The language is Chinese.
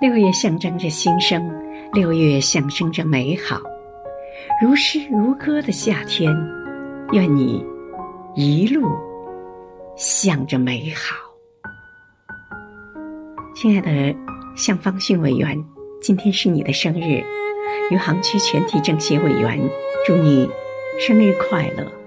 六月象征着新生，六月象征着美好，如诗如歌的夏天，愿你一路向着美好亲爱的，向方训委员，今天是你的生日，余杭区全体政协委员，祝你生日快乐。